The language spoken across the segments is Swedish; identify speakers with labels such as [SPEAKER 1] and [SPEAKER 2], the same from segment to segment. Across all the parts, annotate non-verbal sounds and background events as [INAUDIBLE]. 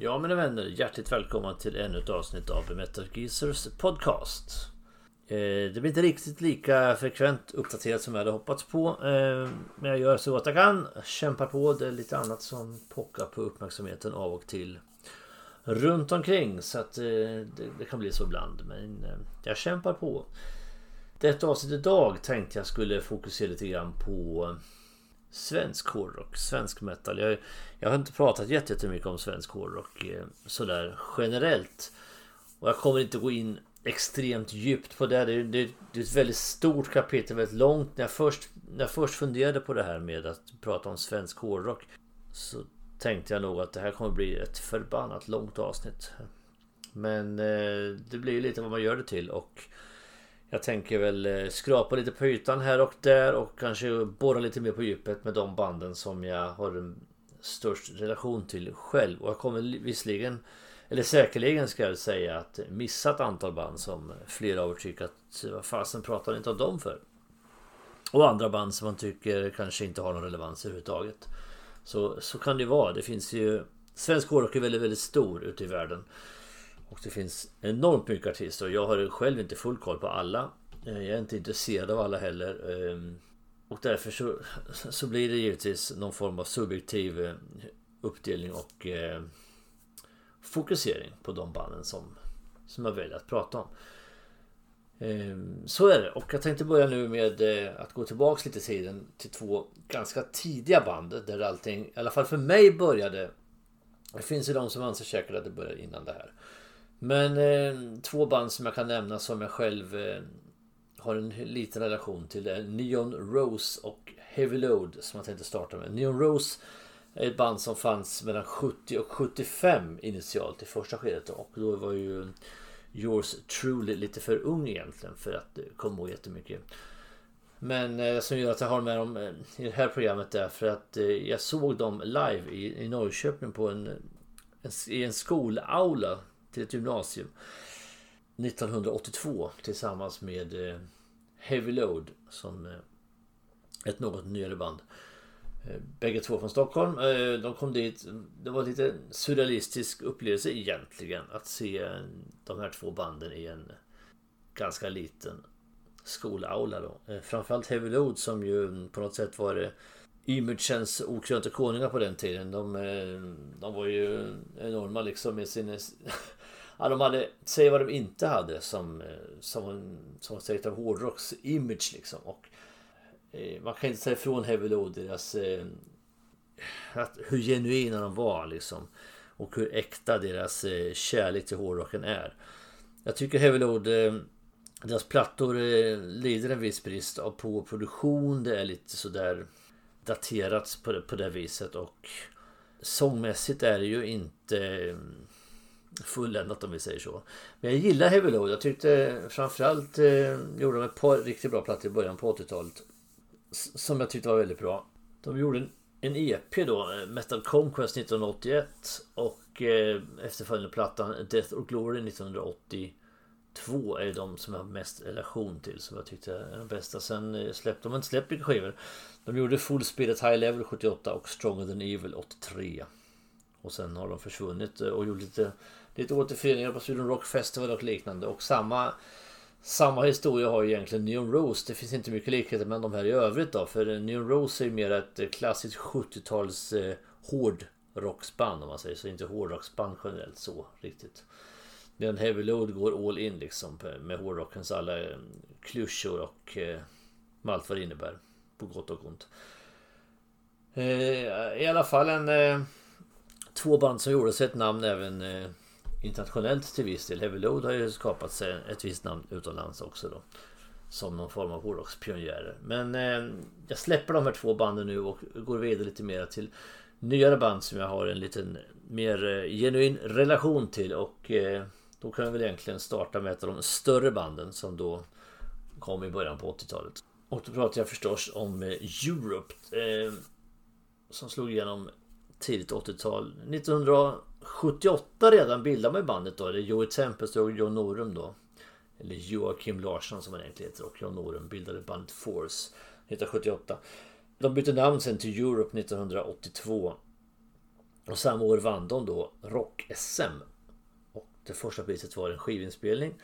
[SPEAKER 1] Ja mina vänner, hjärtligt välkomna till ännu ett avsnitt av Metal Geezers podcast. Eh, det blir inte riktigt lika frekvent uppdaterat som jag hade hoppats på. Eh, men jag gör så gott jag kan. Kämpar på. Det är lite annat som pockar på uppmärksamheten av och till. Runt omkring så att eh, det, kan bli så ibland. Men jag kämpar på. Detta avsnitt idag tänkte jag skulle fokusera lite grann på svensk hårdrock, svensk metal. Jag, jag har inte pratat jättemycket om svensk hårdrock eh, sådär generellt. Och jag kommer inte gå in extremt djupt på det. Det, det, det är ett väldigt stort kapitel, väldigt långt. När jag, först, när jag först funderade på det här med att prata om svensk hårdrock så tänkte jag nog att det här kommer bli ett förbannat långt avsnitt. Men eh, det blir lite vad man gör det till och jag tänker väl eh, skrapa lite på ytan här och där och kanske borra lite mer på djupet med de banden som jag har en störst relation till själv. Och jag kommer visserligen, eller säkerligen ska jag säga att missa ett antal band som flera av er tycker att eh, vad fasen pratar ni inte om dem för? Och andra band som man tycker kanske inte har någon relevans överhuvudtaget. Så, så kan det vara. Det finns ju Svensk hårdrock är väldigt, väldigt stor ute i världen. Och det finns enormt mycket artister och jag har själv inte full koll på alla. Eh, jag är inte intresserad av alla heller. Ehm, och därför så, så blir det givetvis någon form av subjektiv eh, uppdelning och eh, fokusering på de banden som, som jag väljer att prata om. Ehm, så är det. Och jag tänkte börja nu med eh, att gå tillbaks lite i tiden till två ganska tidiga band där allting, i alla fall för mig började. Det finns ju de som anser säkert att det började innan det här. Men eh, två band som jag kan nämna som jag själv eh, har en liten relation till är Neon Rose och Heavy Load som jag tänkte starta med. Neon Rose är ett band som fanns mellan 70 och 75 initialt i första skedet och då var ju Yours Truly lite för ung egentligen för att komma ihåg jättemycket. Men eh, som gör att jag har med dem eh, i det här programmet är för att eh, jag såg dem live i, i Norrköping på en, en, i en skolaula till ett gymnasium 1982 tillsammans med eh, Heavy Load som är ett något nyare band. Eh, bägge två från Stockholm. De kom dit. Det var lite surrealistisk upplevelse egentligen att se de här två banden i en ganska liten skolaula då. Framförallt Heavy Load som ju på något sätt var imagens okrönte konungar på den tiden. De, de var ju enorma liksom med sin Ja, de hade, säg vad de inte hade som, en som, som säger av hårdrocks image liksom. Och, eh, man kan inte säga ifrån Heavy Load deras eh, att, hur genuina de var liksom. Och hur äkta deras eh, kärlek till hårdrocken är. Jag tycker Heavy Load eh, deras plattor eh, lider en viss brist av på produktion. Det är lite sådär daterat på, på det viset och sångmässigt är det ju inte eh, fulländat om vi säger så. Men jag gillar Heavy Load. Jag tyckte framförallt eh, gjorde de ett par riktigt bra plattor i början på 80-talet. Som jag tyckte var väldigt bra. De gjorde en, en EP då, eh, Metal Conquest 1981 och eh, efterföljande plattan Death or Glory 1982 är de som jag har mest relation till som jag tyckte är de bästa. Sen eh, släppte de inte släppt mycket skivor. De gjorde Full Spirit High Level 78 och Stronger Than Evil 83. Och sen har de försvunnit eh, och gjort lite lite återföreningar på Sweden Rock Festival och liknande. Och samma, samma historia har ju egentligen Neon Rose. Det finns inte mycket likheter med de här i övrigt då. För Neon Rose är ju mer ett eh, klassiskt 70-tals eh, hårdrocksband om man säger så. Inte hårdrocksband generellt så riktigt. Medan Heavy Load går all in liksom med hårdrockens alla eh, klyschor och eh, med allt vad det innebär. På gott och ont. Eh, I alla fall en eh, två band som gjorde sig ett namn även eh, internationellt till viss del. Heavy Load har ju skapat sig ett visst namn utomlands också då. Som någon form av hårdrockspionjärer. Men eh, jag släpper de här två banden nu och går vidare lite mer till nyare band som jag har en liten mer eh, genuin relation till. Och eh, då kan jag väl egentligen starta med ett av de större banden som då kom i början på 80-talet. Och då pratar jag förstås om eh, Europe. Eh, som slog igenom tidigt 80-tal. 1978 redan bildade man bandet då. Det är Joey Tempest och John Norum då. Eller Joakim Larsson som han egentligen heter och John Norum bildade bandet Force 1978. De bytte namn sen till Europe 1982. Och samma år vann de då Rock-SM. Och det första priset var en skivinspelning.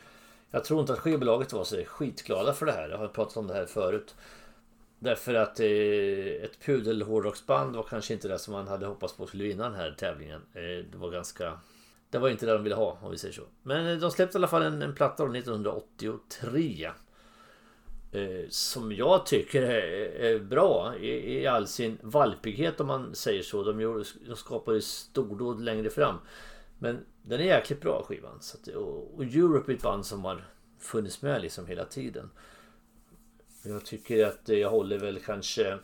[SPEAKER 1] Jag tror inte att skivbolaget var så skitglada för det här. Jag har pratat om det här förut. Därför att eh, ett pudel hårdrocksband var kanske inte det som man hade hoppats på skulle vinna den här tävlingen. Eh, det var ganska... Det var inte det de ville ha om vi säger så. Men eh, de släppte i alla fall en, en platta 1983. Eh, som jag tycker är, är bra i, i, all sin valpighet om man säger så. De, gjorde, de skapade stordåd längre fram. Men den är jäkligt bra skivan. Så att, och, och Europe är ett band som har funnits med liksom hela tiden. Jag tycker att jag håller väl kanske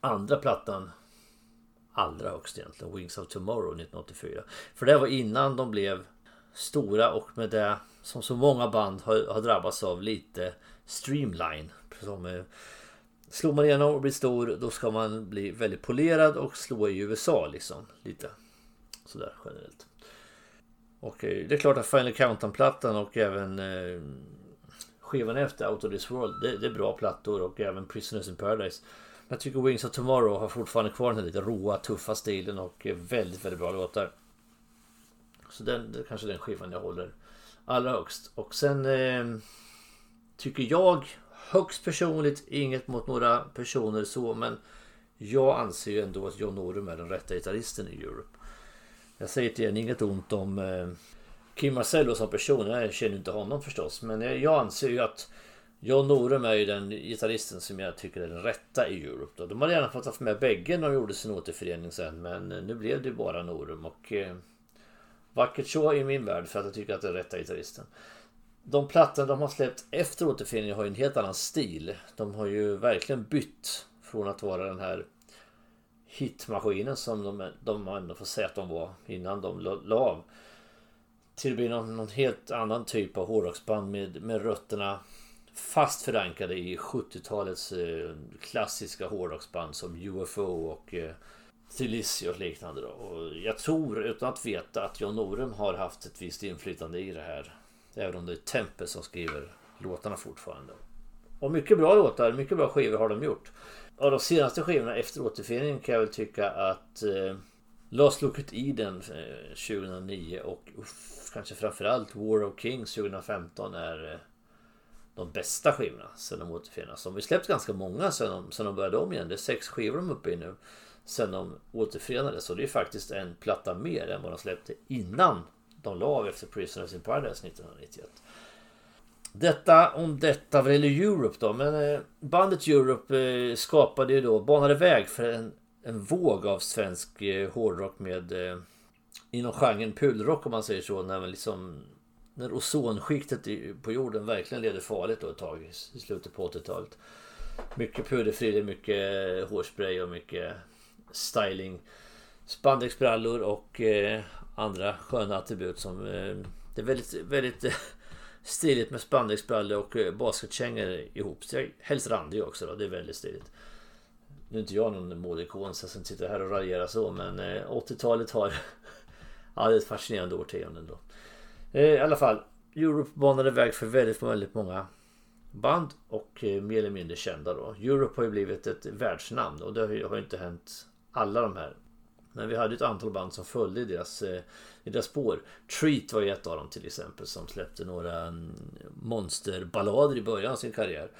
[SPEAKER 1] andra plattan allra högst egentligen. Wings of Tomorrow 1984. För det var innan de blev stora och med det som så många band har, har drabbats av lite streamline. Som, eh, slår man igenom och blir stor då ska man bli väldigt polerad och slå i USA liksom. Lite sådär generellt. Och eh, det är klart att Final Countdown-plattan och även eh, skivan efter Out of This World det, det, är bra plattor och även Prisoners in Paradise. Men jag tycker Wings of Tomorrow har fortfarande kvar den här lite råa, tuffa stilen och väldigt, väldigt bra låtar. Så den, det är kanske den skivan jag håller allra högst. Och sen eh, tycker jag högst personligt, inget mot några personer så, men jag anser ju ändå att John Norum är den rätta gitarristen i Europe. Jag säger till er, inget ont om eh, Kim Marcello som person. Jag känner inte honom förstås. Men jag anser ju att John Norum är ju den gitarristen som jag tycker är den rätta i Europe. Då. De hade gärna fått ha med bägge när de gjorde sin återförening sen. Men nu blev det ju bara Norum. Och eh, vackert så i min värld för att jag tycker att det är rätta gitarristen. De plattor de har släppt efter återföreningen har ju en helt annan stil. De har ju verkligen bytt från att vara den här hitmaskinen som de, de ändå får säga att de var innan de la av. Till att bli någon, någon helt annan typ av hårdrocksband med, med rötterna fast förankrade i 70-talets eh, klassiska hårdrocksband som UFO och eh, Tbilisi och liknande. Då. Och jag tror utan att veta att John Norum har haft ett visst inflytande i det här. Även om det är Tempe som skriver låtarna fortfarande. Och mycket bra låtar, mycket bra skivor har de gjort. Av de senaste skivorna efter återföreningen kan jag väl tycka att eh, Last Look at Eden 2009 och uff, kanske framförallt War of Kings 2015 är eh, de bästa skivorna sen de återförenas. De har släppt ganska många sen de, sen de började om igen. Det är sex skivor de är uppe i nu. Sen de återförenades. och det är faktiskt en platta mer än vad de släppte innan de la av efter Prisoners in Paradise 1991. Detta om detta vad gäller Europe då. Men eh, bandet Europe eh, skapade ju då, banade väg för en, en våg av svensk eh, hårdrock med eh, inom genren pulrock om man säger så. När man liksom när ozonskiktet på jorden verkligen leder farligt då ett tag i slutet på 80-talet. Mycket puderfrillor, mycket eh, hårspray och mycket styling. Spandexbrallor och andra sköna attribut som det är väldigt, väldigt stiligt med spandexbrallor och basketkängor ihop. Så jag, helst randig också då, det är väldigt stiligt. Nu är inte jag någon modeikon så jag ska inte sitta här och raljera så men eh, 80-talet har... [LAUGHS] ja det är ett fascinerande årtionde ändå. Eh, I alla fall. Europe banade väg för väldigt, väldigt många band och eh, mer eller mindre kända då. Europe har ju blivit ett världsnamn och det har ju inte hänt alla de här men vi hade ett antal band som följde i deras, i deras spår. Treat var ju ett av dem till exempel som släppte några mm, monsterballader i början av sin karriär.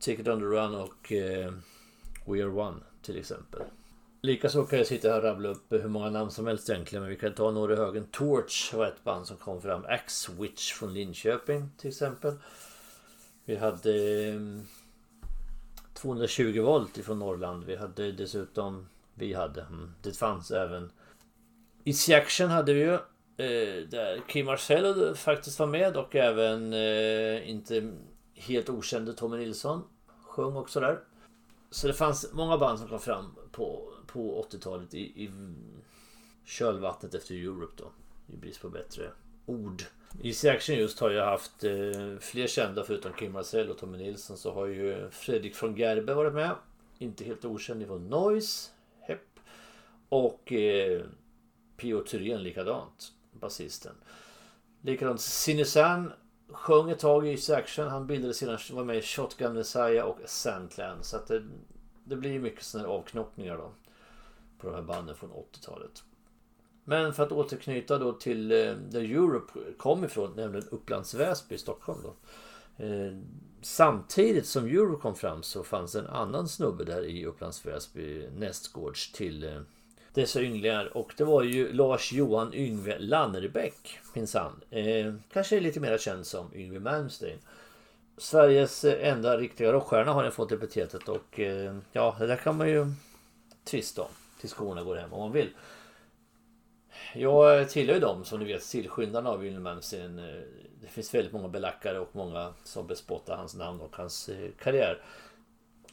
[SPEAKER 1] Take It On The Run och We Are One till exempel. Likaså kan jag sitta här och rabbla upp hur många namn som helst egentligen. Men vi kan ta några i högen. Torch var ett band som kom fram. Axe Witch från Linköping till exempel. Vi hade ehm, 220 volt ifrån Norrland. Vi hade dessutom vi hade. Mm, det fanns även Easy Action hade vi ju. Eh, där Kim Marcello faktiskt var med och även eh, inte helt okände Tommy Nilsson sjöng också där. Så det fanns många band som kom fram på, på 80-talet i, i kölvattnet efter Europe då. I brist på bättre ord. Easy Action just har ju haft eh, fler kända förutom Kim Marcel och Tommy Nilsson så har ju Fredrik från Gerbe varit med. Inte helt okänd ifrån Noise. Och eh, P.O. Thyrén likadant. Basisten. Likadant Sinesan sjöng ett tag i Action. Han bildade sedan, var med i Shotgun Messiah och Sandland. Så att det, det blir mycket sådana här avknoppningar då. på de här banden från 80-talet. Men för att återknyta då till eh, där Europe kom ifrån, nämligen Upplands Väsby i Stockholm. Då. Eh, samtidigt som Europe kom fram så fanns en annan snubbe där i Upplands Väsby nästgårds till eh, dessa ynglingar. Och det var ju Lars Johan Yngve Lannerbäck minsann. Eh, kanske lite mer känd som Yngve Malmsteen. Sveriges eh, enda riktiga rockstjärna har han fått epitetet och eh, ja, det där kan man ju tvista om Tills skorna går hem om man vill. Jag eh, tillhör ju dem som ni vet tillskyndarna av Yngve Malmsteen. Eh, det finns väldigt många belackare och många som bespottar hans namn och hans karriär.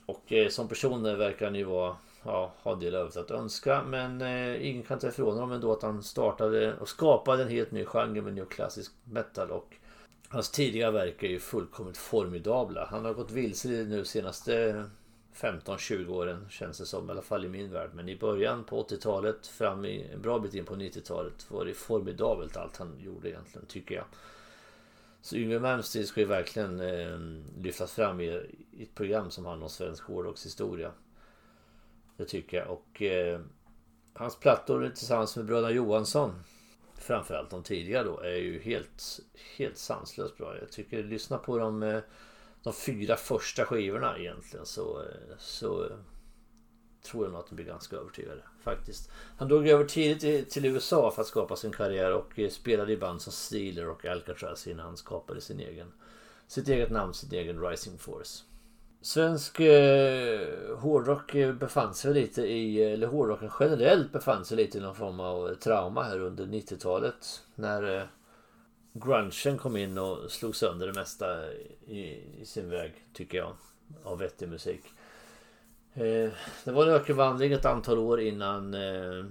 [SPEAKER 1] Och eh, som person verkar han ju vara ja, ha en del övrigt att önska. Men eh, ingen kan ta ifrån honom ändå att han startade och skapade en helt ny genre med neoklassisk metal. Och hans tidiga verk är ju fullkomligt formidabla. Han har gått vilse nu senaste 15-20 åren känns det som, i alla fall i min värld. Men i början på 80-talet, fram i en bra bit in på 90-talet var det formidabelt allt han gjorde egentligen, tycker jag. Så Yngwie Malmsteen ska ju verkligen eh, lyftas fram i, i, ett program som handlar om svensk hårdrockshistoria. Det tycker jag. Och eh, hans plattor tillsammans med bröderna Johansson framförallt de tidiga då är ju helt, helt sanslöst bra. Jag tycker lyssna på de, eh, de fyra första skivorna egentligen så, eh, så eh, tror jag nog att de blir ganska övertygade faktiskt. Han drog över tidigt till USA för att skapa sin karriär och spelade i band som Steeler och Alcatraz innan han skapade sin egen, sitt eget namn, sin egen Rising Force. Svensk eh, hårdrock eh, befann sig lite i, eller hårdrocken generellt befann sig lite i någon form av trauma här under 90-talet. När eh, grungen kom in och slog sönder det mesta i, i sin väg, tycker jag, av vettig musik. Eh, det var en ökenvandring ett antal år innan eh,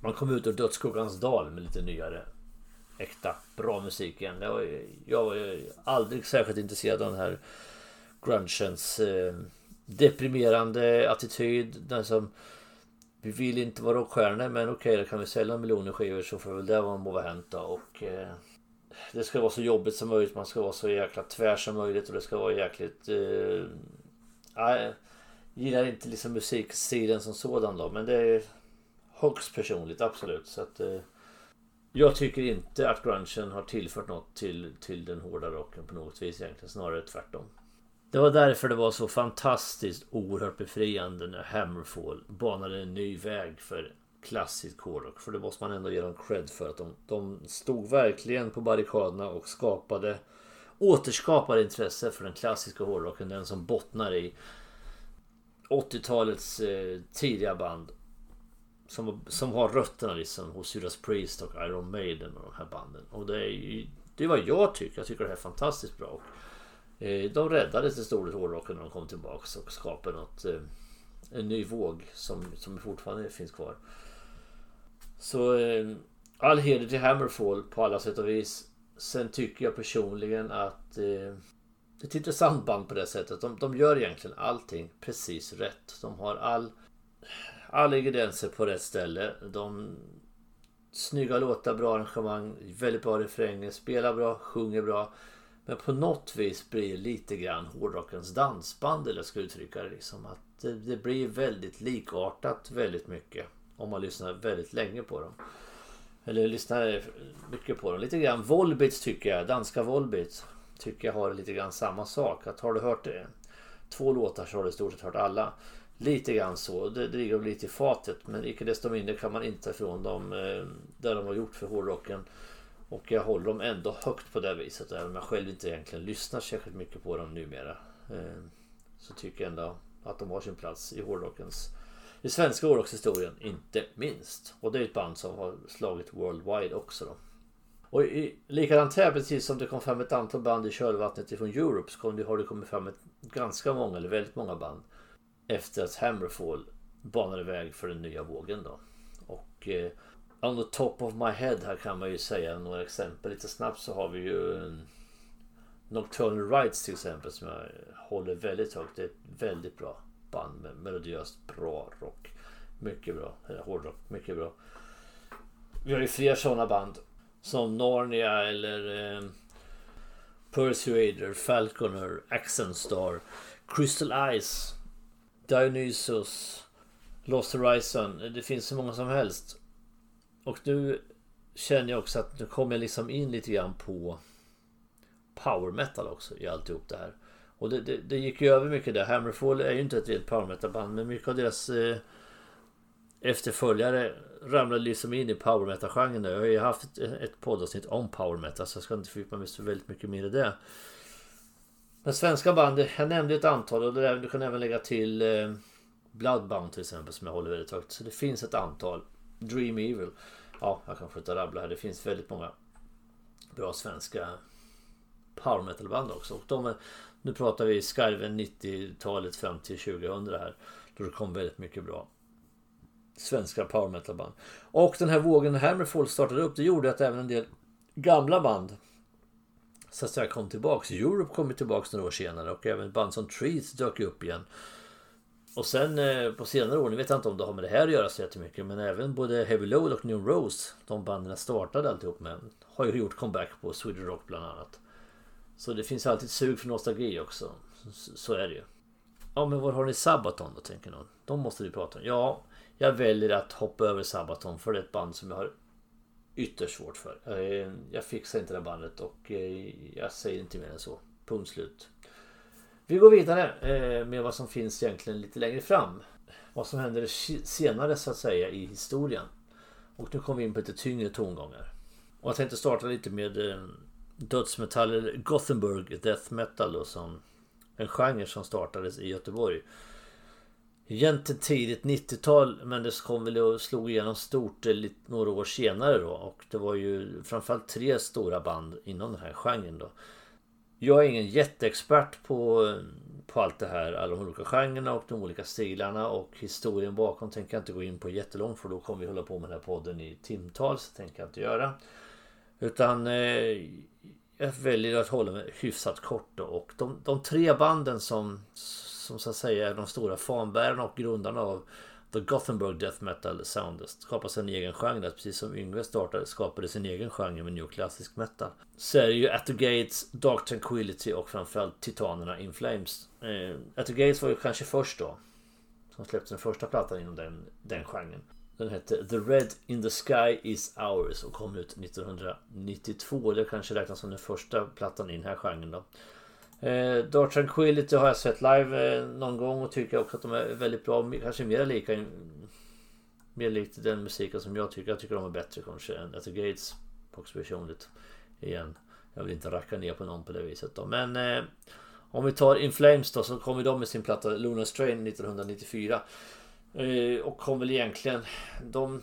[SPEAKER 1] man kom ut ur Dödsskuggans dal med lite nyare äkta bra musik igen. Jag var, jag var aldrig särskilt intresserad av den här grungens eh, deprimerande attityd. Den som vi vill inte vara rockstjärnor men okej, okay, då kan vi sälja miljoner skivor så får väl det vara må vara hänt då. Och eh, det ska vara så jobbigt som möjligt. Man ska vara så jäkla tvär som möjligt och det ska vara jäkligt... Eh, jag gillar inte liksom musikstilen som sådan då men det är högst personligt absolut. Så att, eh, jag tycker inte att grungen har tillfört något till, till den hårda rocken på något vis egentligen. Snarare tvärtom. Det var därför det var så fantastiskt oerhört befriande när Hammerfall banade en ny väg för klassisk hårdrock. För det måste man ändå ge dem cred för att de, de stod verkligen på barrikaderna och skapade återskapade intresse för den klassiska hårdrocken. Den som bottnar i 80-talets eh, tidiga band. Som, som har rötterna liksom hos Judas Priest och Iron Maiden och de här banden. Och det är ju, det är vad jag tycker. Jag tycker det här är fantastiskt bra. Eh, de räddade till stor del hårdrocken när de kom tillbaks och skapade något, eh, en ny våg som, som fortfarande finns kvar. Så eh, all heder till Hammerfall på alla sätt och vis. Sen tycker jag personligen att det är ett intressant band på det sättet. De, de gör egentligen allting precis rätt. De har all, alla ingredienser på rätt ställe. De Snygga låtar, bra arrangemang, väldigt bra refränger, spelar bra, sjunger bra. Men på något vis blir det lite grann hårdrockens dansband eller jag ska uttrycka det liksom. Att det, det, blir väldigt likartat väldigt mycket. Om man lyssnar väldigt länge på dem. Eller lyssnar mycket på dem. Lite grann Volbeats tycker jag, danska Volbeats. Tycker jag har lite grann samma sak. Att har du hört det, två låtar så har du i stort sett hört alla. Lite grann så. Det, det ligger lite i fatet. Men icke desto mindre kan man inte ifrån dem eh, där de har gjort för hårdrocken. Och jag håller dem ändå högt på det viset. Även om jag själv inte egentligen lyssnar särskilt mycket på dem numera. Eh, så tycker jag ändå att de har sin plats i hårdrockens i svenska hårdrockshistorien inte minst. Och det är ett band som har slagit worldwide också då. Och i, likadant här, precis som det kom fram ett antal band i kölvattnet ifrån Europe så kom det, har det kommit fram ett ganska många, eller väldigt många band efter att Hammerfall banade väg för den nya vågen då. Och eh, on the top of my head här kan man ju säga några exempel. Lite snabbt så har vi ju eh, Nocturnal Rights till exempel som jag håller väldigt högt. Det är ett väldigt bra band med melodiöst bra rock. Mycket bra. Eller hårdrock. Mycket bra. Vi har ju fler sådana band. Som Narnia eller eh, Persuader, Falconer, Accent Star, Crystal Eyes, Dionysus, Lost Horizon. Det finns så många som helst. Och nu känner jag också att nu kommer jag liksom in lite grann på power metal också i alltihop det här. Och det, det, det gick ju över mycket där. Hammerfall är ju inte ett rent power metal band men mycket av deras eh, efterföljare ramlade liksom in i power metal-genren. Jag har ju haft ett, ett poddavsnitt om power metal så jag ska inte fördjupa mig så väldigt mycket mer i det. Men svenska band, jag nämnde ett antal och där, du kan även lägga till eh, Bloodbound till exempel som jag håller väldigt högt. Så det finns ett antal. Dream Evil. Ja, jag kan fortsätta rabbla här. Det finns väldigt många bra svenska power metal band också. Och de är, nu pratar vi skarven 90-talet fram till 2000 här. Då det kom väldigt mycket bra svenska power metal band. Och den här vågen Hammerfall startade upp. Det gjorde att även en del gamla band så att säga kom tillbaks. Europe kom tillbaks några år senare och även band som Trees dök upp igen. Och sen eh, på senare år, nu vet jag inte om det har med det här att göra så jättemycket, men även både Heavy Load och New Rose, de banden startade alltihop med, har ju gjort comeback på Sweden Rock bland annat. Så det finns alltid sug för nostalgi också. Så, är det ju. Ja, men var har ni Sabaton då, tänker någon? De måste vi prata om. Ja, jag väljer att hoppa över Sabaton för det är ett band som jag har ytterst svårt för. Jag, eh, fixar inte det bandet och eh, jag säger inte mer än så. Punkt slut. Vi går vidare eh, med vad som finns egentligen lite längre fram. Vad som händer senare så att säga i historien. Och nu kommer vi in på lite tyngre tongångar. Och jag tänkte starta lite med eh, dödsmetall eller Gothenburg Death Metal då, som en genre som startades i Göteborg. Egentligen tidigt 90-tal men det kom väl och slog igenom stort eh, några år senare då. Och det var ju framförallt tre stora band inom den här genren då. Jag är ingen jätteexpert på, på allt det här, alla de olika genrerna och de olika stilarna och historien bakom tänker jag inte gå in på jättelångt för då kommer vi hålla på med den här podden i timtal så tänker jag inte göra. Utan eh, jag väljer att hålla mig hyfsat kort då. och de, de tre banden som som så att säga är de stora fanbärarna och grundarna av The Gothenburg Death Metal Sound skapade sin egen genre. Precis som Yngve startade skapade sin egen genre med New Classic Metal. Så är det ju At the Gates, Dark Tranquility och framförallt Titanerna In Flames. Eh, At the Gates var ju kanske först då. Som släppte den första plattan inom den, den genren. Den hette The Red in the Sky is Ours och kom ut 1992. Det kanske räknas som den första plattan i den här genren då. Eh, Dark Tranquility har jag sett live eh, någon gång och tycker också att de är väldigt bra. Kanske mer lika mer likt den musiken som jag tycker. Jag tycker de är bättre kanske än At the Gates. Också personligt. Igen. Jag vill inte racka ner på någon på det viset då. Men eh, om vi tar In Flames då så kom de med sin platta Lunar Strain 1994. Eh, och kom väl egentligen... De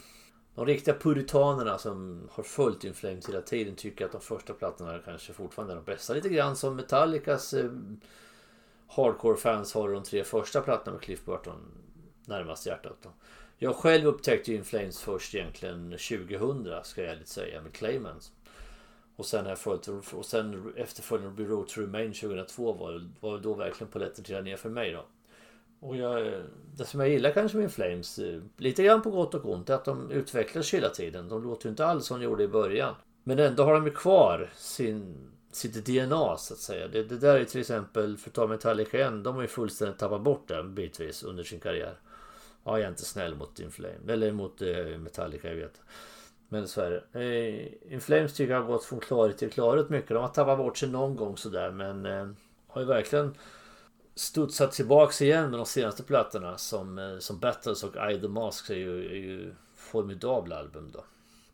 [SPEAKER 1] de riktiga puritanerna som har följt In Flames hela tiden tycker att de första plattorna kanske fortfarande är de bästa. Lite grann som Metallicas eh, hardcore-fans har de tre första plattorna med Cliff Burton närmast hjärtat. Då. Jag själv upptäckte In Flames först egentligen 2000 ska jag ärligt säga med Claymans. Och sen, här följt, och sen efterföljande Road to Remain 2002 var, var då verkligen polletten trillade ner för mig då. Och jag, det som jag gillar kanske med Flames, eh, lite grann på gott och ont, är att de utvecklas hela tiden. De låter ju inte alls som de gjorde i början. Men ändå har de ju kvar sin, sitt DNA så att säga. Det, det där är till exempel, för att ta Metallica igen, de har ju fullständigt tappat bort det bitvis under sin karriär. Ja, jag är inte snäll mot Inflame, eller mot eh, Metallica, jag vet. Men så är det. Eh, Inflames tycker jag har gått från klarhet till klarhet mycket. De har tappat bort sig någon gång sådär men eh, har ju verkligen studsat tillbaks igen med de senaste plattorna som, eh, som Battles och I the Mask är ju, är ju formidabla album då.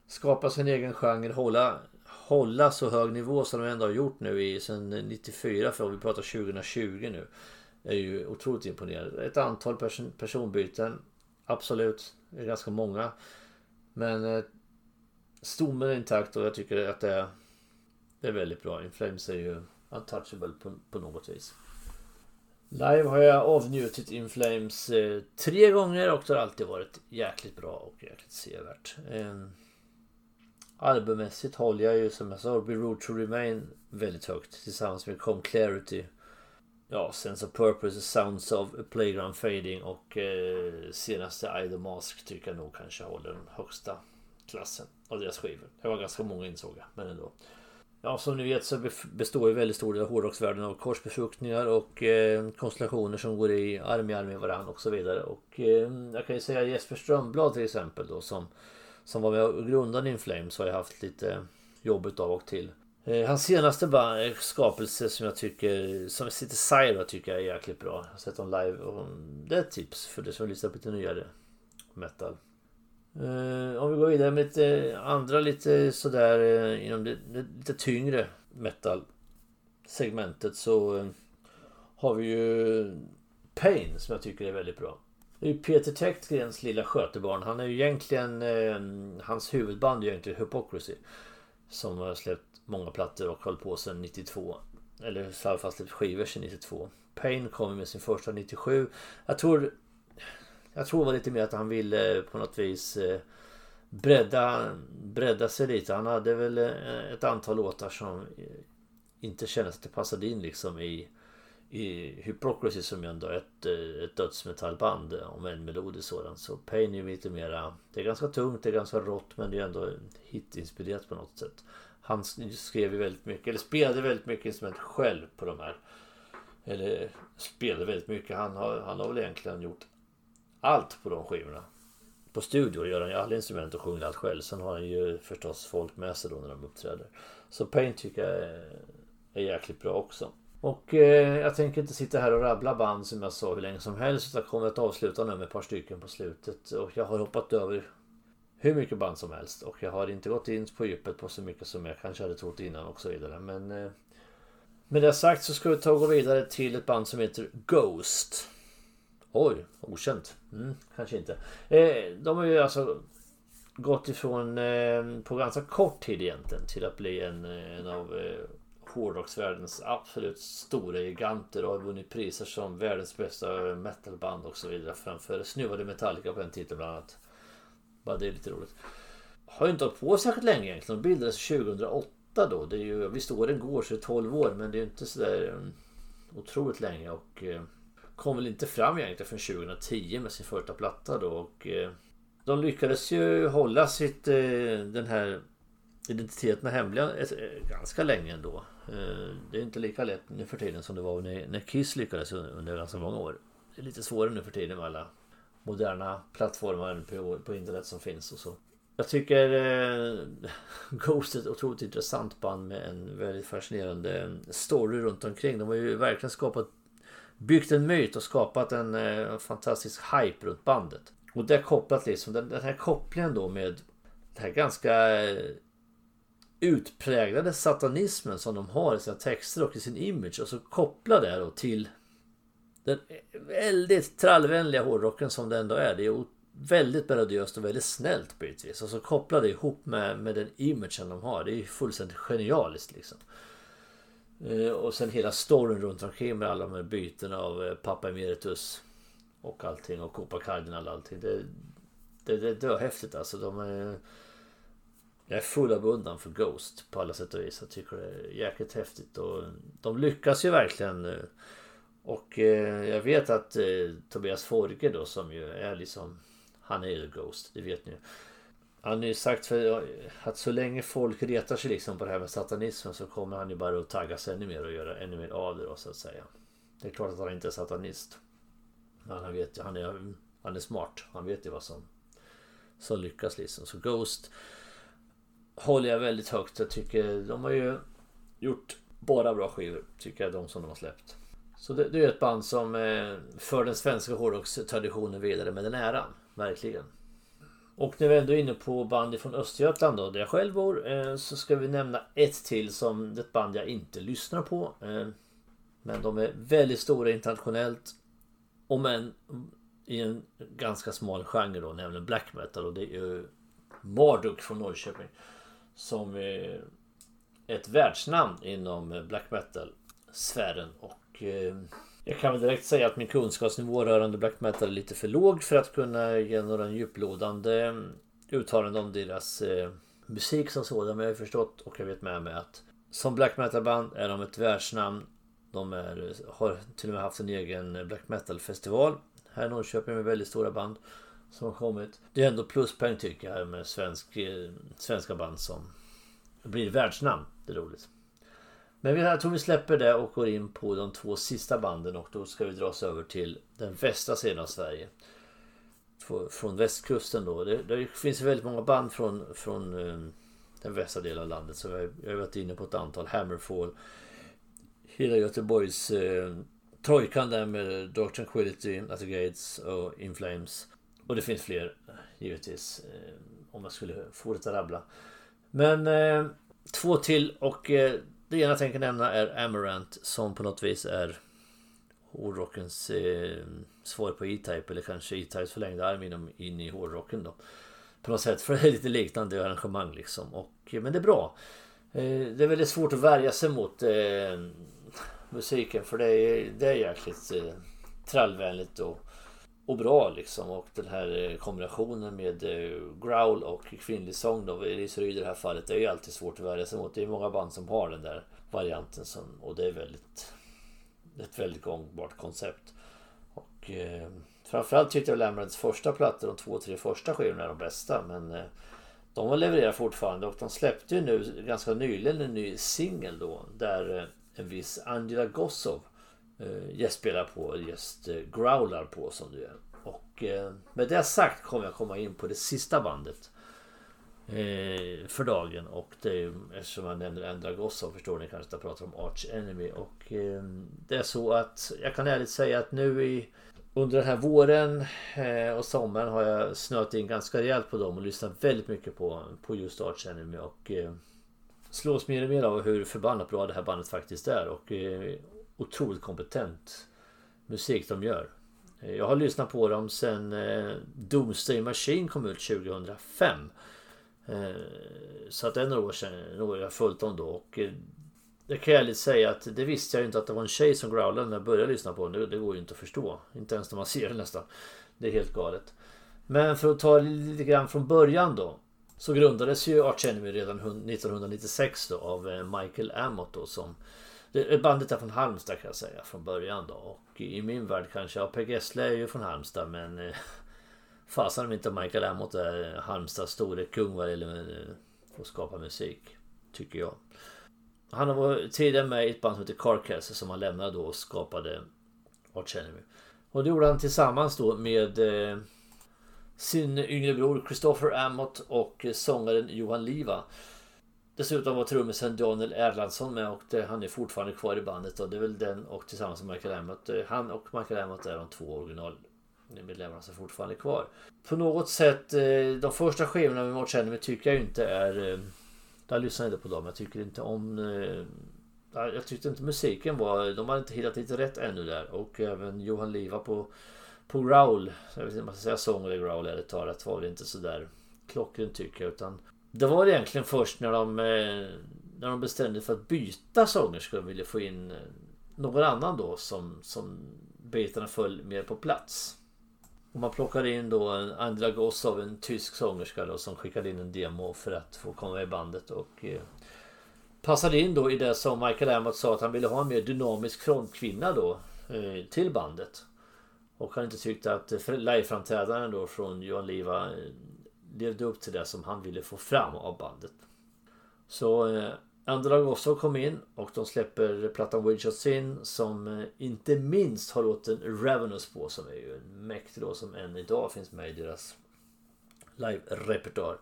[SPEAKER 1] Skapa sin egen genre, hålla, hålla så hög nivå som de ändå har gjort nu i sen 94 för om vi pratar 2020 nu. Är ju otroligt imponerande. Ett antal person, personbyten. Absolut, det är ganska många. Men eh, stommen är intakt och jag tycker att det är, det är väldigt bra. Inflames är ju untouchable på, på något vis. Live har jag avnjutit In Flames eh, tre gånger och det har alltid varit jäkligt bra och jäkligt sevärt. Ehm, albummässigt håller jag ju som jag sa Be Road to Remain väldigt högt tillsammans med Com Clarity. Ja, Sense of Purpose, Sounds of a Playground Fading och eh, senaste I the Mask tycker jag nog kanske håller den högsta klassen av deras skivor. Det var ganska många insåg jag, men ändå. Ja, som ni vet så består ju väldigt stor del av hårdrocksvärlden av korsbefruktningar och eh, konstellationer som går i arm i arm med varandra och så vidare. Och eh, jag kan ju säga Jesper Strömblad till exempel då som, som var med och grundade In Flames har jag haft lite jobbet av och till. Eh, hans senaste skapelse som jag tycker, som sitter Sire tycker jag är jäkligt bra. Jag har sett dem live och det är ett tips för det som lyssnar på lite nyare metal. Eh, om vi går vidare med lite andra lite sådär uh, inom det, det, lite tyngre metal segmentet så eh, har vi ju Pain som jag tycker är väldigt bra. Det är ju Peter Tektgrens lilla skötebarn. Han är ju egentligen Hans huvudband är ju egentligen Hypocrisy. Som har släppt många plattor och hållit på sedan 92. Eller i alla fall släppt skivor sedan 92. Pain kom med sin första 97. Jag tror jag tror det var lite mer att han ville eh, på något vis eh, bredda, bredda sig lite. Han hade väl eh, ett antal låtar som inte kändes att det passade in liksom i, i Hypocrisy som ju ändå är ett, ett dödsmetallband om en melodisk sådan. Så Pain är lite mera... Det är ganska tungt, det är ganska rått men det är ändå hitinspirerat på något sätt. Han skrev ju väldigt mycket, eller spelade väldigt mycket instrument själv på de här. Eller spelade väldigt mycket. Han har, han har väl egentligen gjort allt på de skivorna. På studior gör han ju alla instrument och sjunger allt själv. Sen har han ju förstås folk med sig då när de uppträder. Så Pain tycker jag är, är jäkligt bra också. Och eh, jag tänker inte sitta här och rabbla band som jag sa hur länge som helst. Utan kommer att avsluta nu med ett par stycken på slutet. Och jag har hoppat över hur mycket band som helst. Och jag har inte gått in på djupet på så mycket som jag kanske hade trott innan och så vidare. Men eh, med det sagt så ska vi ta och gå vidare till ett band som heter Ghost. Oj, okänt. Mm, kanske inte. Eh, de har ju alltså gått ifrån eh, på ganska kort tid egentligen till att bli en, eh, en av eh, hårdrocksvärldens absolut stora giganter och har vunnit priser som världens bästa metalband och så vidare framför snuvade Metallica på den titel bland annat. Bara det är lite roligt. Har ju inte hållit på särskilt länge egentligen. De bildades 2008 då. Det är ju, visst åren går så det är 12 år men det är ju inte sådär um, eh, otroligt länge och uh, kom väl inte fram egentligen förrän 2010 med sin första platta då. Och, eh, de lyckades ju hålla sitt, eh, den här identiteten hemliga eh, ganska länge ändå. Eh, det är inte lika lätt nu för tiden som det var när, när Kiss lyckades under ganska många år. Det är lite svårare nu för tiden med alla moderna plattformar på, på internet som finns och så. Jag tycker eh, [LAUGHS] Ghost är ett otroligt intressant band med en väldigt fascinerande story runt omkring. De har ju verkligen skapat byggt en myt och skapat en eh, fantastisk hype runt bandet. Och det är kopplat liksom, den, den här kopplingen då med den här ganska eh, utpräglade satanismen som de har i sina texter och i sin image och så koppla det då till den väldigt trallvänliga hårdrocken som det ändå är. Det är väldigt melodiöst och väldigt snällt bitvis. Och så koppla det ihop med, med den imagen de har. Det är fullständigt genialiskt liksom. Eh, och sen hela storyn runt omkring med alla de här bytena av eh, pappa emeritus. Och allting och Copa Cardinal och allting. Det, det, det, det är häftigt alltså. De är, jag är full av undan för Ghost på alla sätt och vis. Jag tycker det är jäkligt häftigt. Och de lyckas ju verkligen. Och eh, jag vet att Tobias Forge då som ju är liksom Han är ju Ghost, det vet ni. Han har ju sagt för att så länge folk retar sig liksom på det här med satanismen så kommer han ju bara att tagga sig ännu mer och göra ännu mer av det då så att säga. Det är klart att han inte är satanist. Men han vet han är, han är smart. Han vet ju vad som, som lyckas liksom. Så Ghost håller jag väldigt högt. Jag tycker de har ju gjort bara bra skivor. Tycker jag de som de har släppt. Så det, det är ett band som eh, för den svenska hårdrockstraditionen vidare med den äran. Verkligen. Och när vi ändå är inne på band från Östergötland då, där jag själv bor, eh, så ska vi nämna ett till som det band jag inte lyssnar på. Eh, men de är väldigt stora internationellt. Om än i en ganska smal genre då, nämligen black metal. Och det är ju Marduk från Norrköping. Som är ett världsnamn inom black metal-sfären. Och eh, jag kan väl direkt säga att min kunskapsnivå rörande black metal är lite för låg för att kunna ge några djuplodande uttalanden om deras eh, musik som sådan. Men jag har förstått och jag vet med mig att som black metal band är de ett världsnamn. De är, har till och med haft en egen black metal festival här i Norrköping med väldigt stora band som har kommit. Det är ändå pluspoäng tycker jag med svensk, eh, svenska band som blir världsnamn. Det är roligt. Men jag tror vi släpper det och går in på de två sista banden och då ska vi dra oss över till den västra sidan av Sverige. Från västkusten då. Det, det finns väldigt många band från, från eh, den västra delen av landet. Så jag, jag har varit inne på ett antal. Hammerfall. Hela Göteborgs eh, trojkan där med Dark Tranquility, At the Gates och In Flames. Och det finns fler givetvis. Eh, om jag skulle få det att rabbla. Men eh, två till och eh, det ena jag tänker nämna är Amarant som på något vis är hårdrockens eh, svar på E-Type eller kanske E-Types förlängda arm inom, in i hårdrocken då. På något sätt [LAUGHS] för det är lite liknande arrangemang liksom. Och, eh, men det är bra. Eh, det är väldigt svårt att värja sig mot eh, musiken för det är, det är jäkligt eh, trallvänligt och, och bra liksom. Och den här eh, kombinationen med eh, growl och kvinnlig sång då, Elis Ryd i det här fallet, det är ju alltid svårt att värja sig mot. Det är många band som har den där varianten som, och det är väldigt ett väldigt gångbart koncept. Och eh, framförallt tyckte jag Lambreds första plattor, de två, tre första skivorna är de bästa. Men eh, de levererar fortfarande och de släppte ju nu ganska nyligen en ny singel då där eh, en viss Angela Gossov Eh, gästspelar på, just eh, growlar på som du är. Och eh, med det sagt kommer jag komma in på det sista bandet. Eh, för dagen och det är eftersom jag nämner Endra Gossov förstår ni kanske att jag pratar om Arch Enemy och eh, det är så att jag kan ärligt säga att nu i under den här våren eh, och sommaren har jag snöat in ganska rejält på dem och lyssnat väldigt mycket på, på just Arch Enemy och eh, slås mer och mer av hur förbannat bra det här bandet faktiskt är och eh, otroligt kompetent musik de gör. Eh, jag har lyssnat på dem sedan eh, Doomsday Machine kom ut 2005. Eh, så att det är några år sedan några jag har följt dem då och det kan jag ärligt säga att det visste jag inte att det var en tjej som growlade när jag började lyssna på den. Det, går ju inte att förstå. Inte ens när man ser den nästan. Det är helt galet. Men för att ta lite grann från början då. Så grundades ju Arch Enemy redan 1996 då av Michael Amott då som Bandet är från Halmstad kan jag säga från början då. Och i min värld kanske, ja Per Gessle är ju från Halmstad men eh, [LAUGHS] Fasen om inte Michael Amott är Halmstads store kung vad gäller eh, att skapa musik. Tycker jag. Han har varit tidigare med i ett band som heter Carcass som han lämnade då och skapade Arch Enemy. Och det gjorde han tillsammans då med eh, sin yngre bror Christopher Amott och eh, sångaren Johan Liva. Dessutom var trummisen Daniel Erlandsson med och det, han är fortfarande kvar i bandet och det är väl den och tillsammans med Michael Amott. Eh, han och Michael Amott är de två originalmedlemmarna som fortfarande är kvar. På något sätt, eh, de första skivorna med Mort Enemy tycker jag inte är eh, jag lyssnade inte på dem. Jag tycker inte om... Jag tyckte inte musiken var... De hade inte hittat lite rätt ännu där. Och även Johan Liva på, på Growl. Jag vet inte om man ska säga sång eller Growl eller talat var det inte sådär klockrent tycker jag. Utan det var egentligen först när de, eh, när de bestämde för att byta sångerska och ville få in eh, någon annan då som, som bitarna föll mer på plats. Och man plockade in då en Andra Gossov, en tysk sångerska då, som skickade in en demo för att få komma med i bandet. Och eh, passade in då i det som Michael Amott sa att han ville ha en mer dynamisk frontkvinna då eh, till bandet. Och han inte tyckte att eh, liveframträdaren då från Johan Liva eh, levde upp till det som han ville få fram av bandet. Så eh, Underdog också kom in och de släpper plattan Wage of Sin som eh, inte minst har låten Ravenous på som är ju en mäktig låt som än idag finns med i deras live-repertoar.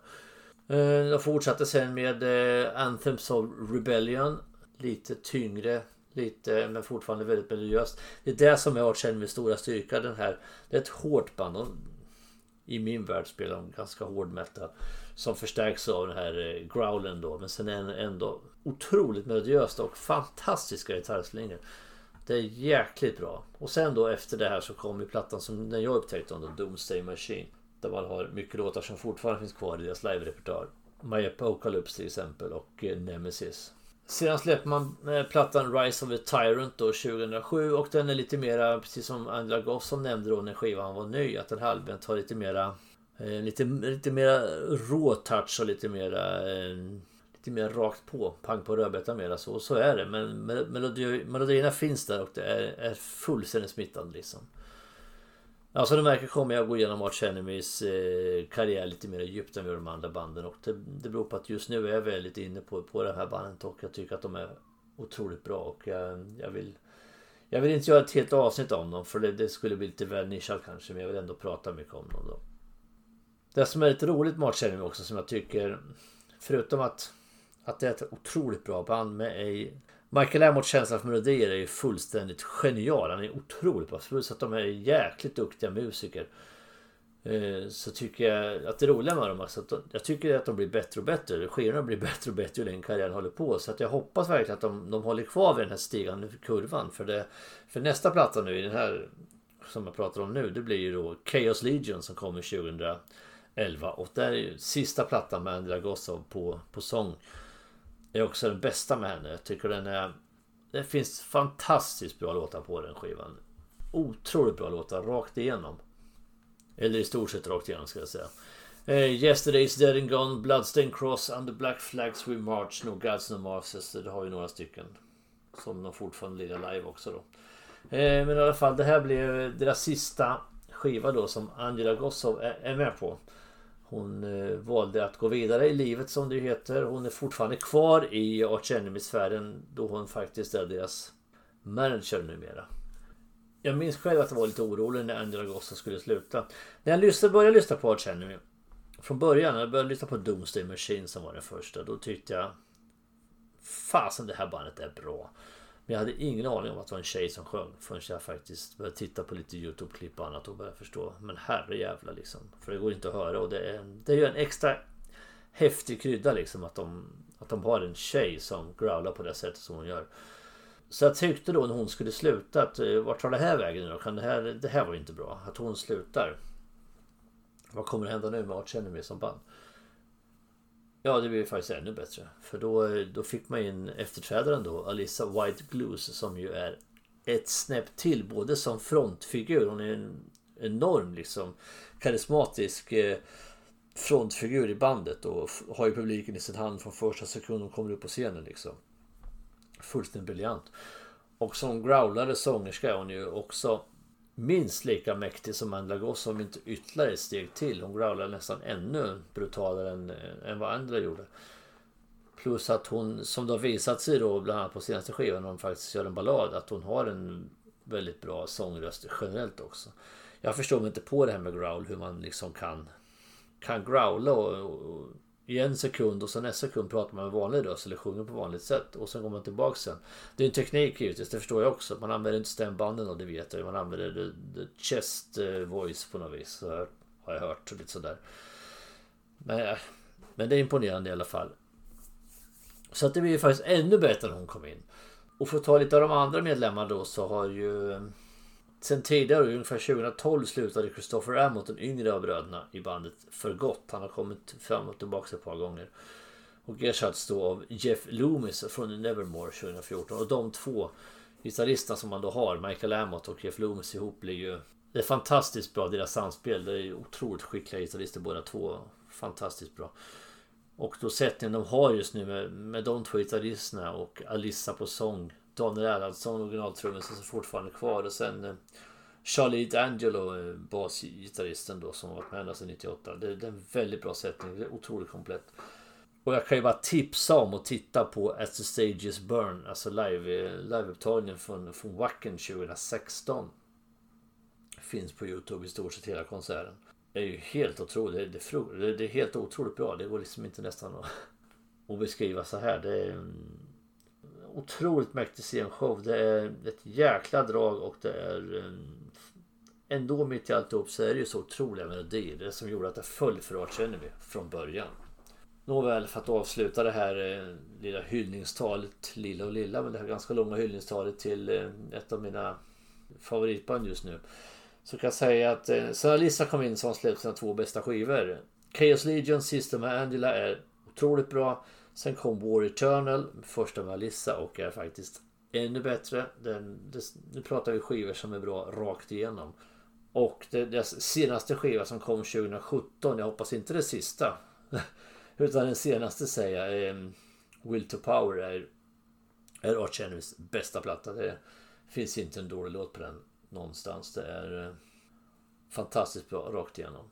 [SPEAKER 1] Eh, de fortsatte sen med eh, Anthems of Rebellion. Lite tyngre, lite men fortfarande väldigt melodiöst. Det är det som jag känner med stora styrka. Den här, det är ett hårt band. I min värld spelar de ganska hård metal. Som förstärks av den här eh, growlen då. Men sen är ändå otroligt melodiöst och fantastiska gitarrslingor. Det är jäkligt bra. Och sen då efter det här så kom ju plattan som när jag upptäckte den, Doomsday Machine. Där man har mycket låtar som fortfarande finns kvar i deras live-repertoar. My Apocalypse till exempel och eh, Nemesis. Sedan släpper man eh, plattan Rise of the Tyrant då 2007 och den är lite mera, precis som Angela Gossom som nämnde då när skivan var ny, att den här albumet har lite mera eh, lite, lite mera rå touch och lite mera eh, lite mer rakt på, pang på rödbetan mera så, så är det. Men melodi, melodierna finns där och det är, är fullständigt smittande liksom. Alltså du märker kommer jag gå igenom Arch Enemies eh, karriär lite mer djupt än vi de andra banden. Och det, det beror på att just nu är jag väldigt inne på, på det här bandet och jag tycker att de är otroligt bra. Och jag, jag vill jag vill inte göra ett helt avsnitt om dem för det, det skulle bli lite väl nischat kanske. Men jag vill ändå prata mycket om dem då. Det som är lite roligt med Arch Enemy också som jag tycker Förutom att Att det är ett otroligt bra band med är Michael Amorts känsla för melodier är ju fullständigt genial. Han är otroligt bra. Förutom att de är jäkligt duktiga musiker. Eh, så tycker jag att det roliga med dem också, att jag tycker att de blir bättre och bättre. Skivorna blir bättre och bättre ju längre karriären håller på. Så att jag hoppas verkligen att de, de håller kvar vid den här stigande kurvan. För, det, för nästa platta nu i den här som jag pratar om nu. Det blir ju då Chaos Legion som kommer 2011. Och det är ju sista plattan med Andra Gossov på, på sång är också den bästa med henne. Jag tycker den är... Det finns fantastiskt bra låtar på den skivan. Otroligt bra låtar rakt igenom. Eller i stort sett rakt igenom ska jag säga. Eh, Yesterday's Dead and Gone, Bloodstained Cross, Under Black Flags We March, No Gods No Marses. Det har ju några stycken. Som de fortfarande lirar live också då. Eh, men i alla fall, det här blev deras sista skiva då som Angela Gossow är, är med på. Hon eh, valde att gå vidare i livet som det heter. Hon är fortfarande kvar i Arch Enemy-sfären då hon faktiskt är deras manager numera. Jag minns själv att jag var lite orolig när Angela Gossa skulle sluta. När jag lyssnade, började lyssna på Arch Enemy. Från början när jag började lyssna på Doomsday Machine som var den första. Då tyckte jag Fasen det här bandet är bra. Men jag hade ingen aning om att det var en tjej som sjöng förrän jag faktiskt började titta på lite Youtube-klipp och annat och började förstå. Men herrejävlar liksom. För det går inte att höra och det är, det är ju en extra häftig krydda liksom att de, att de har en tjej som growlar på det sättet som hon gör. Så jag tyckte då när hon skulle sluta att eh, vart tar det här vägen nu då? Kan det, här, det här var inte bra. Att hon slutar. Vad kommer att hända nu med Art Enemy som band? Ja, det blev faktiskt ännu bättre. För då, då fick man in efterträdaren då, Alissa White Glues, som ju är ett snäpp till, både som frontfigur, hon är en enorm liksom karismatisk eh, frontfigur i bandet och har ju publiken i sin hand från första sekunden hon kommer upp på scenen liksom. Fullständigt briljant. Och som growlare sångerska är hon ju också minst lika mäktig som Angela Goss om inte ytterligare ett steg till. Hon growlar nästan ännu brutalare än, eh, än vad andra gjorde. Plus att hon, som det har visat sig då bland annat på senaste skivan när hon faktiskt gör en ballad, att hon har en väldigt bra sångröst generellt också. Jag förstår mig inte på det här med growl, hur man liksom kan, kan growla och, och i en sekund och sen nästa sekund pratar man med vanlig röst eller sjunger på vanligt sätt och sen går man tillbaka sen. Det är en teknik givetvis, det förstår jag också. Man använder inte stämbanden och det vet jag. Man använder the, the chest eh, voice på något vis. Så har jag hört lite sådär. Men, eh, men det är imponerande i alla fall. Så att det blir ju faktiskt ännu bättre när hon kom in. Och för att ta lite av de andra medlemmarna då så har ju eh, Sen tidigare, ungefär 2012, slutade Christopher Amott, den yngre av bröderna i bandet, för gott. Han har kommit fram och tillbaka ett par gånger. Och ersatts då av Jeff Loomis från Nevermore 2014. Och de två gitarristerna som man då har, Michael Amott och Jeff Loomis ihop, blir ju... Det är fantastiskt bra, deras samspel. Det är otroligt skickliga gitarrister båda två. Fantastiskt bra. Och då sättningen de har just nu med, med de två gitarristerna och Alissa på sång Daniel Erlandsson, originaltrummisen, som fortfarande är kvar. Och sen eh, Charlie D'Angelo, eh, basgitarristen då, som har varit med ända sedan 98. Det, det är en väldigt bra sättning. Det är otroligt komplett. Och jag kan ju bara tipsa om att titta på As the Stages Burn, alltså live, eh, liveupptagningen från, från Wacken 2016. Finns på Youtube i stort sett hela konserten. Det är ju helt otroligt. Det är, det är helt otroligt bra. Det går liksom inte nästan att, att beskriva så här. Det är, mm, otroligt mäktig scenshow. Det är ett jäkla drag och det är eh, ändå mitt i alltihop så är det ju så otroliga melodier. Det som gjorde att det föll för Arch Enemy från början. Nåväl, för att avsluta det här eh, lilla hyllningstalet, lilla och lilla, men det här ganska långa hyllningstalet till eh, ett av mina favoritband just nu. Så kan jag säga att eh, sen Alissa kom in så har hon släppt sina två bästa skivor. Chaos Legion, System med Angela är otroligt bra. Sen kom War Eternal, första med Alissa och är faktiskt ännu bättre. Den, det, nu pratar vi skivor som är bra rakt igenom. Och det, senaste skiva som kom 2017, jag hoppas inte det sista. [LAUGHS] utan den senaste säger jag, um, Will to Power är, är Arch Enemies bästa platta. Det finns inte en dålig låt på den någonstans. Det är... Eh, fantastiskt bra rakt igenom.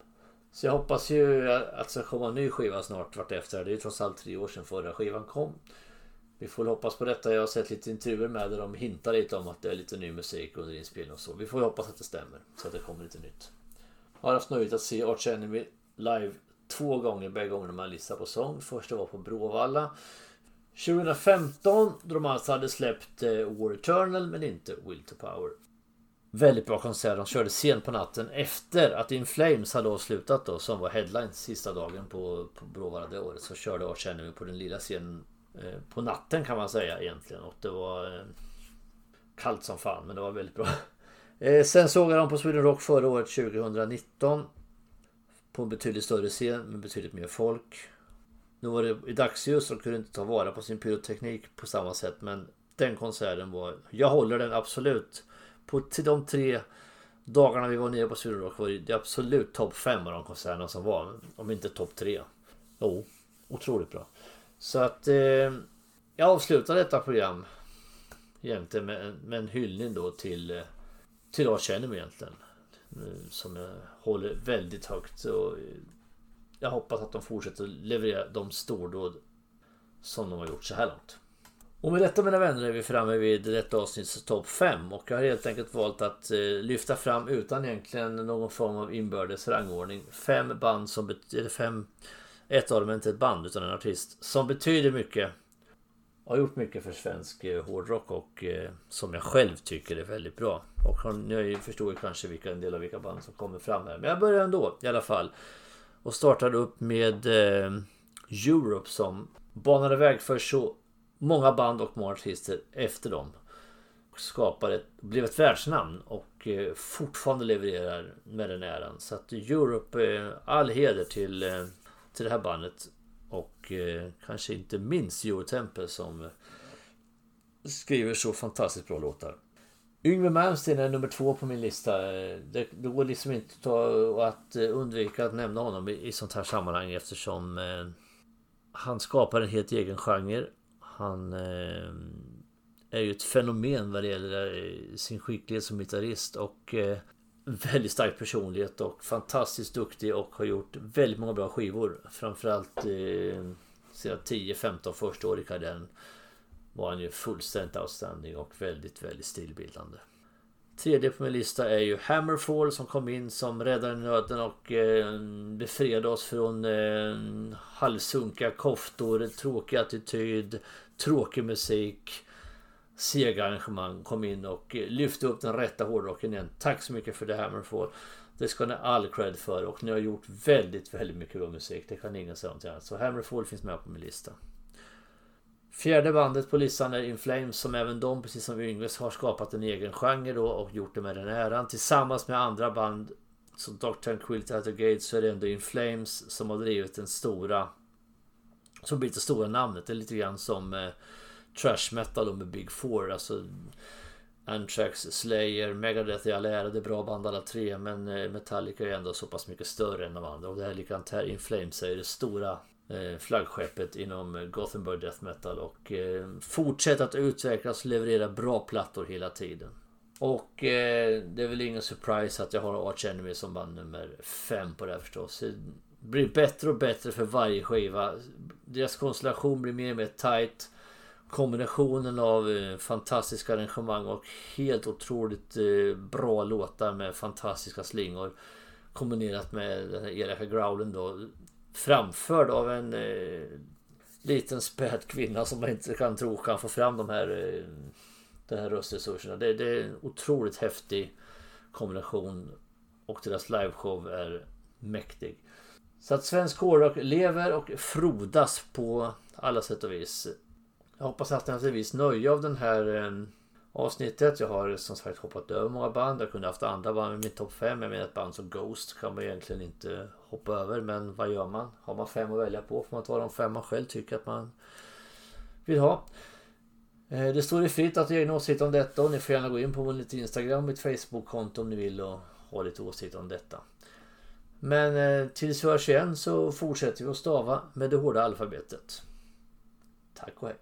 [SPEAKER 1] Så jag hoppas ju att det ska komma en ny skiva snart vartefter. Det är ju trots allt tre år sedan förra skivan kom. Vi får hoppas på detta. Jag har sett lite intervjuer med där de hintar lite om att det är lite ny musik under inspelning och så. Vi får hoppas att det stämmer. Så att det kommer lite nytt. Jag har haft nöjet att se Arch Enemy live två gånger. Bägge gångerna med Alissa på sång. Första var på Bråvalla. 2015 då de alltså hade släppt eh, War Eternal men inte Will to Power. Väldigt bra konsert. De körde sent på natten efter att In Flames hade avslutat då som var headline sista dagen på, på Bråvalla det året. Så körde Arch Enemy på den lilla scenen eh, på natten kan man säga egentligen. Och det var eh, kallt som fan men det var väldigt bra. [LAUGHS] Eh, sen såg jag dem på Sweden Rock förra året 2019. På en betydligt större scen med betydligt mer folk. Nu var det i dagsljus och kunde inte ta vara på sin pyroteknik på samma sätt. Men den konserten var... Jag håller den absolut. På, till de tre dagarna vi var nere på Sweden Rock var det absolut topp fem av de konserterna som var. Om inte topp tre. Jo, otroligt bra. Så att... Eh, jag avslutar detta program. Egentligen med, med en hyllning då till... Eh, till Lars mig egentligen. Eh, som jag håller väldigt högt. Och eh, jag hoppas att de fortsätter leverera de stordåd som de har gjort så här långt. Och med detta mina vänner är vi framme vid detta avsnitts topp 5 och jag har helt enkelt valt att eh, lyfta fram utan egentligen någon form av inbördes rangordning fem band som betyder fem ett av dem är inte ett band utan en artist som betyder mycket har gjort mycket för svensk eh, hårdrock och eh, som jag själv tycker är väldigt bra. Och ni förstår ju kanske vilka, en del av vilka band som kommer fram här. Men jag börjar ändå i alla fall. Och startade upp med eh, Europe som banade väg för så många band och många artister efter dem. Skapade, blev ett världsnamn och eh, fortfarande levererar med den äran. Så att Europe, eh, all heder till, eh, till det här bandet. Och eh, kanske inte minst Eurotemple som eh, skriver så fantastiskt bra låtar. Yngve Malmsteen är nummer två på min lista. Det, det går liksom inte att, ta, att eh, undvika att nämna honom i, i sånt här sammanhang eftersom eh, han skapar en helt egen genre. Han eh, är ju ett fenomen vad det gäller eh, sin skicklighet som gitarrist och eh, väldigt stark personlighet och fantastiskt duktig och har gjort väldigt många bra skivor. Framförallt eh, sina 10-15 första år i karriären var han ju fullständigt outstanding och väldigt, väldigt stilbildande. Tredje på min lista är ju Hammerfall som kom in som räddare i nöden och eh, befriade oss från eh, halvsunkiga koftor, tråkig attityd, tråkig musik, sega arrangemang. Kom in och eh, lyfte upp den rätta hårdrocken igen. Tack så mycket för det Hammerfall. Det ska ni all cred för och ni har gjort väldigt, väldigt mycket bra musik. Det kan ingen säga någonting annat. Så Hammerfall finns med på min lista. Fjärde bandet på listan är In Flames som även de, precis som Yngves, har skapat en egen genre då och gjort det med den äran. Tillsammans med andra band som Dr. Tranquility at the Gates så är det ändå In Flames som har drivit den stora som blir det stora namnet. Det är lite grann som eh, Trash Metal med Big Four. Alltså Anthrax, Slayer, Megadeth i all ära. Det är bra band alla tre. Men eh, Metallica är ändå så pass mycket större än de andra. Och det här likadant här. In Flames är det stora Eh, flaggskeppet inom eh, Gothenburg Death Metal och eh, att utvecklas och leverera bra plattor hela tiden. Och eh, det är väl ingen surprise att jag har Arch Enemy som band nummer fem på det här förstås. Blir bättre och bättre för varje skiva. Deras konstellation blir mer och mer tight. Kombinationen av eh, fantastiska arrangemang och helt otroligt eh, bra låtar med fantastiska slingor. Kombinerat med den här elaka growlen då framförd av en eh, liten späd kvinna som man inte kan tro kan få fram de här, eh, de här röstresurserna. Det, det, är en otroligt häftig kombination och deras liveshow är mäktig. Så att svensk hårdrock lever och frodas på alla sätt och vis. Jag hoppas att ni har haft en viss nöje av den här eh, avsnittet. Jag har som sagt hoppat över många band. Jag kunde haft andra band med min topp 5. Jag menar ett band som Ghost kan man egentligen inte hoppa över. Men vad gör man? Har man fem att välja på får man ta de fem man själv tycker att man vill ha. Eh, det står er fritt att ha egna åsikter om detta och ni får gärna gå in på mitt Instagram och mitt Facebook-konto om ni vill och ha lite åsikter om detta. Men eh, tills vi hörs igen så fortsätter vi att stava med det hårda alfabetet. Tack och hej.